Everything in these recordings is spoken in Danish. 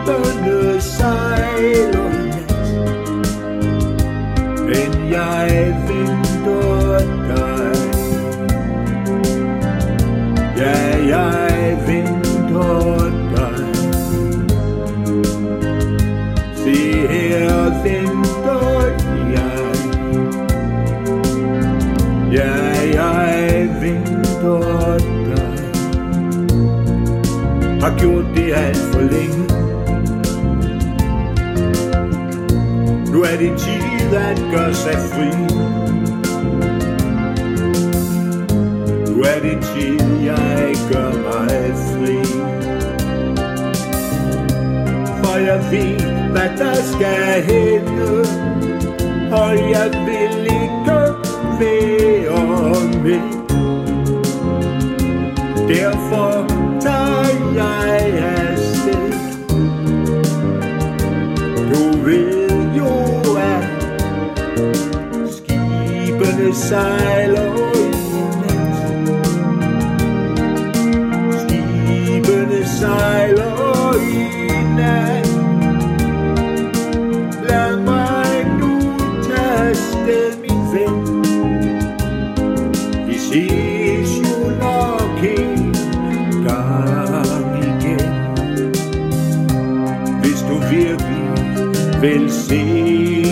skibene sejler i nat. Men jeg venter dig. Ja, jeg venter dig. Se her venter jeg. Ja, jeg venter dig. Har gjort det alt for længe. Nu er det tid at gøre sig fri. Nu er det tid, jeg gør mig fri. For jeg ved, hvad der skal hænde. Og jeg vil ikke være med. Derfor tager jeg afsted. Du ved det sejler i nat. Skibene sejler i nat. Lad mig nu tage afsted, min ven. Vi ses jo nok en gang igen. Hvis du virkelig vil se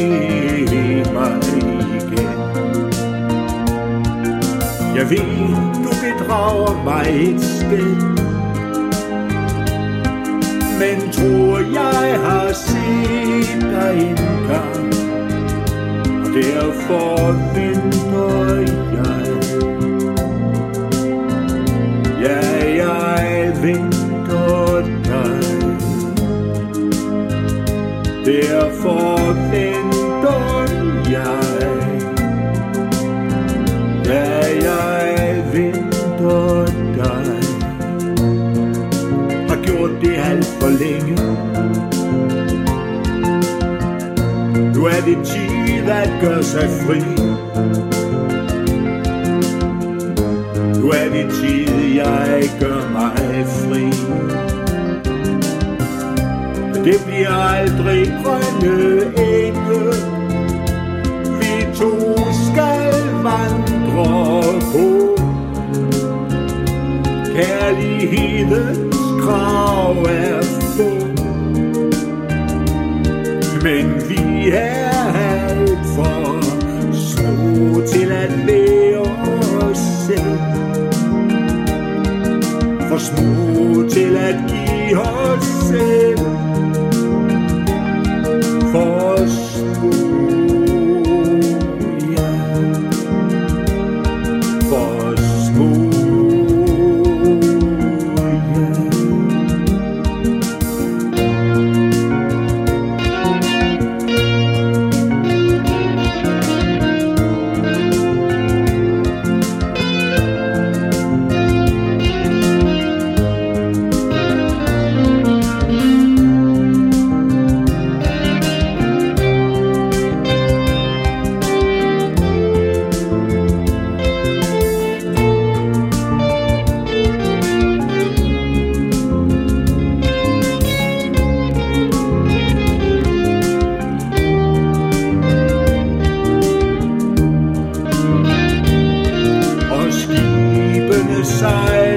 Jeg ved, du bedrager mig et sted. Men tror jeg har set dig engang Og derfor venter jeg Ja, jeg venter dig Derfor venter det alt for længe. Nu er det tid at gøre sig fri. Nu er det tid, jeg gør mig fri. Det bliver aldrig grønne enge Vi to skal vandre på. Kærligheden krav er få Men vi er alt for små til at være os selv. For små til at give os selv. Skibene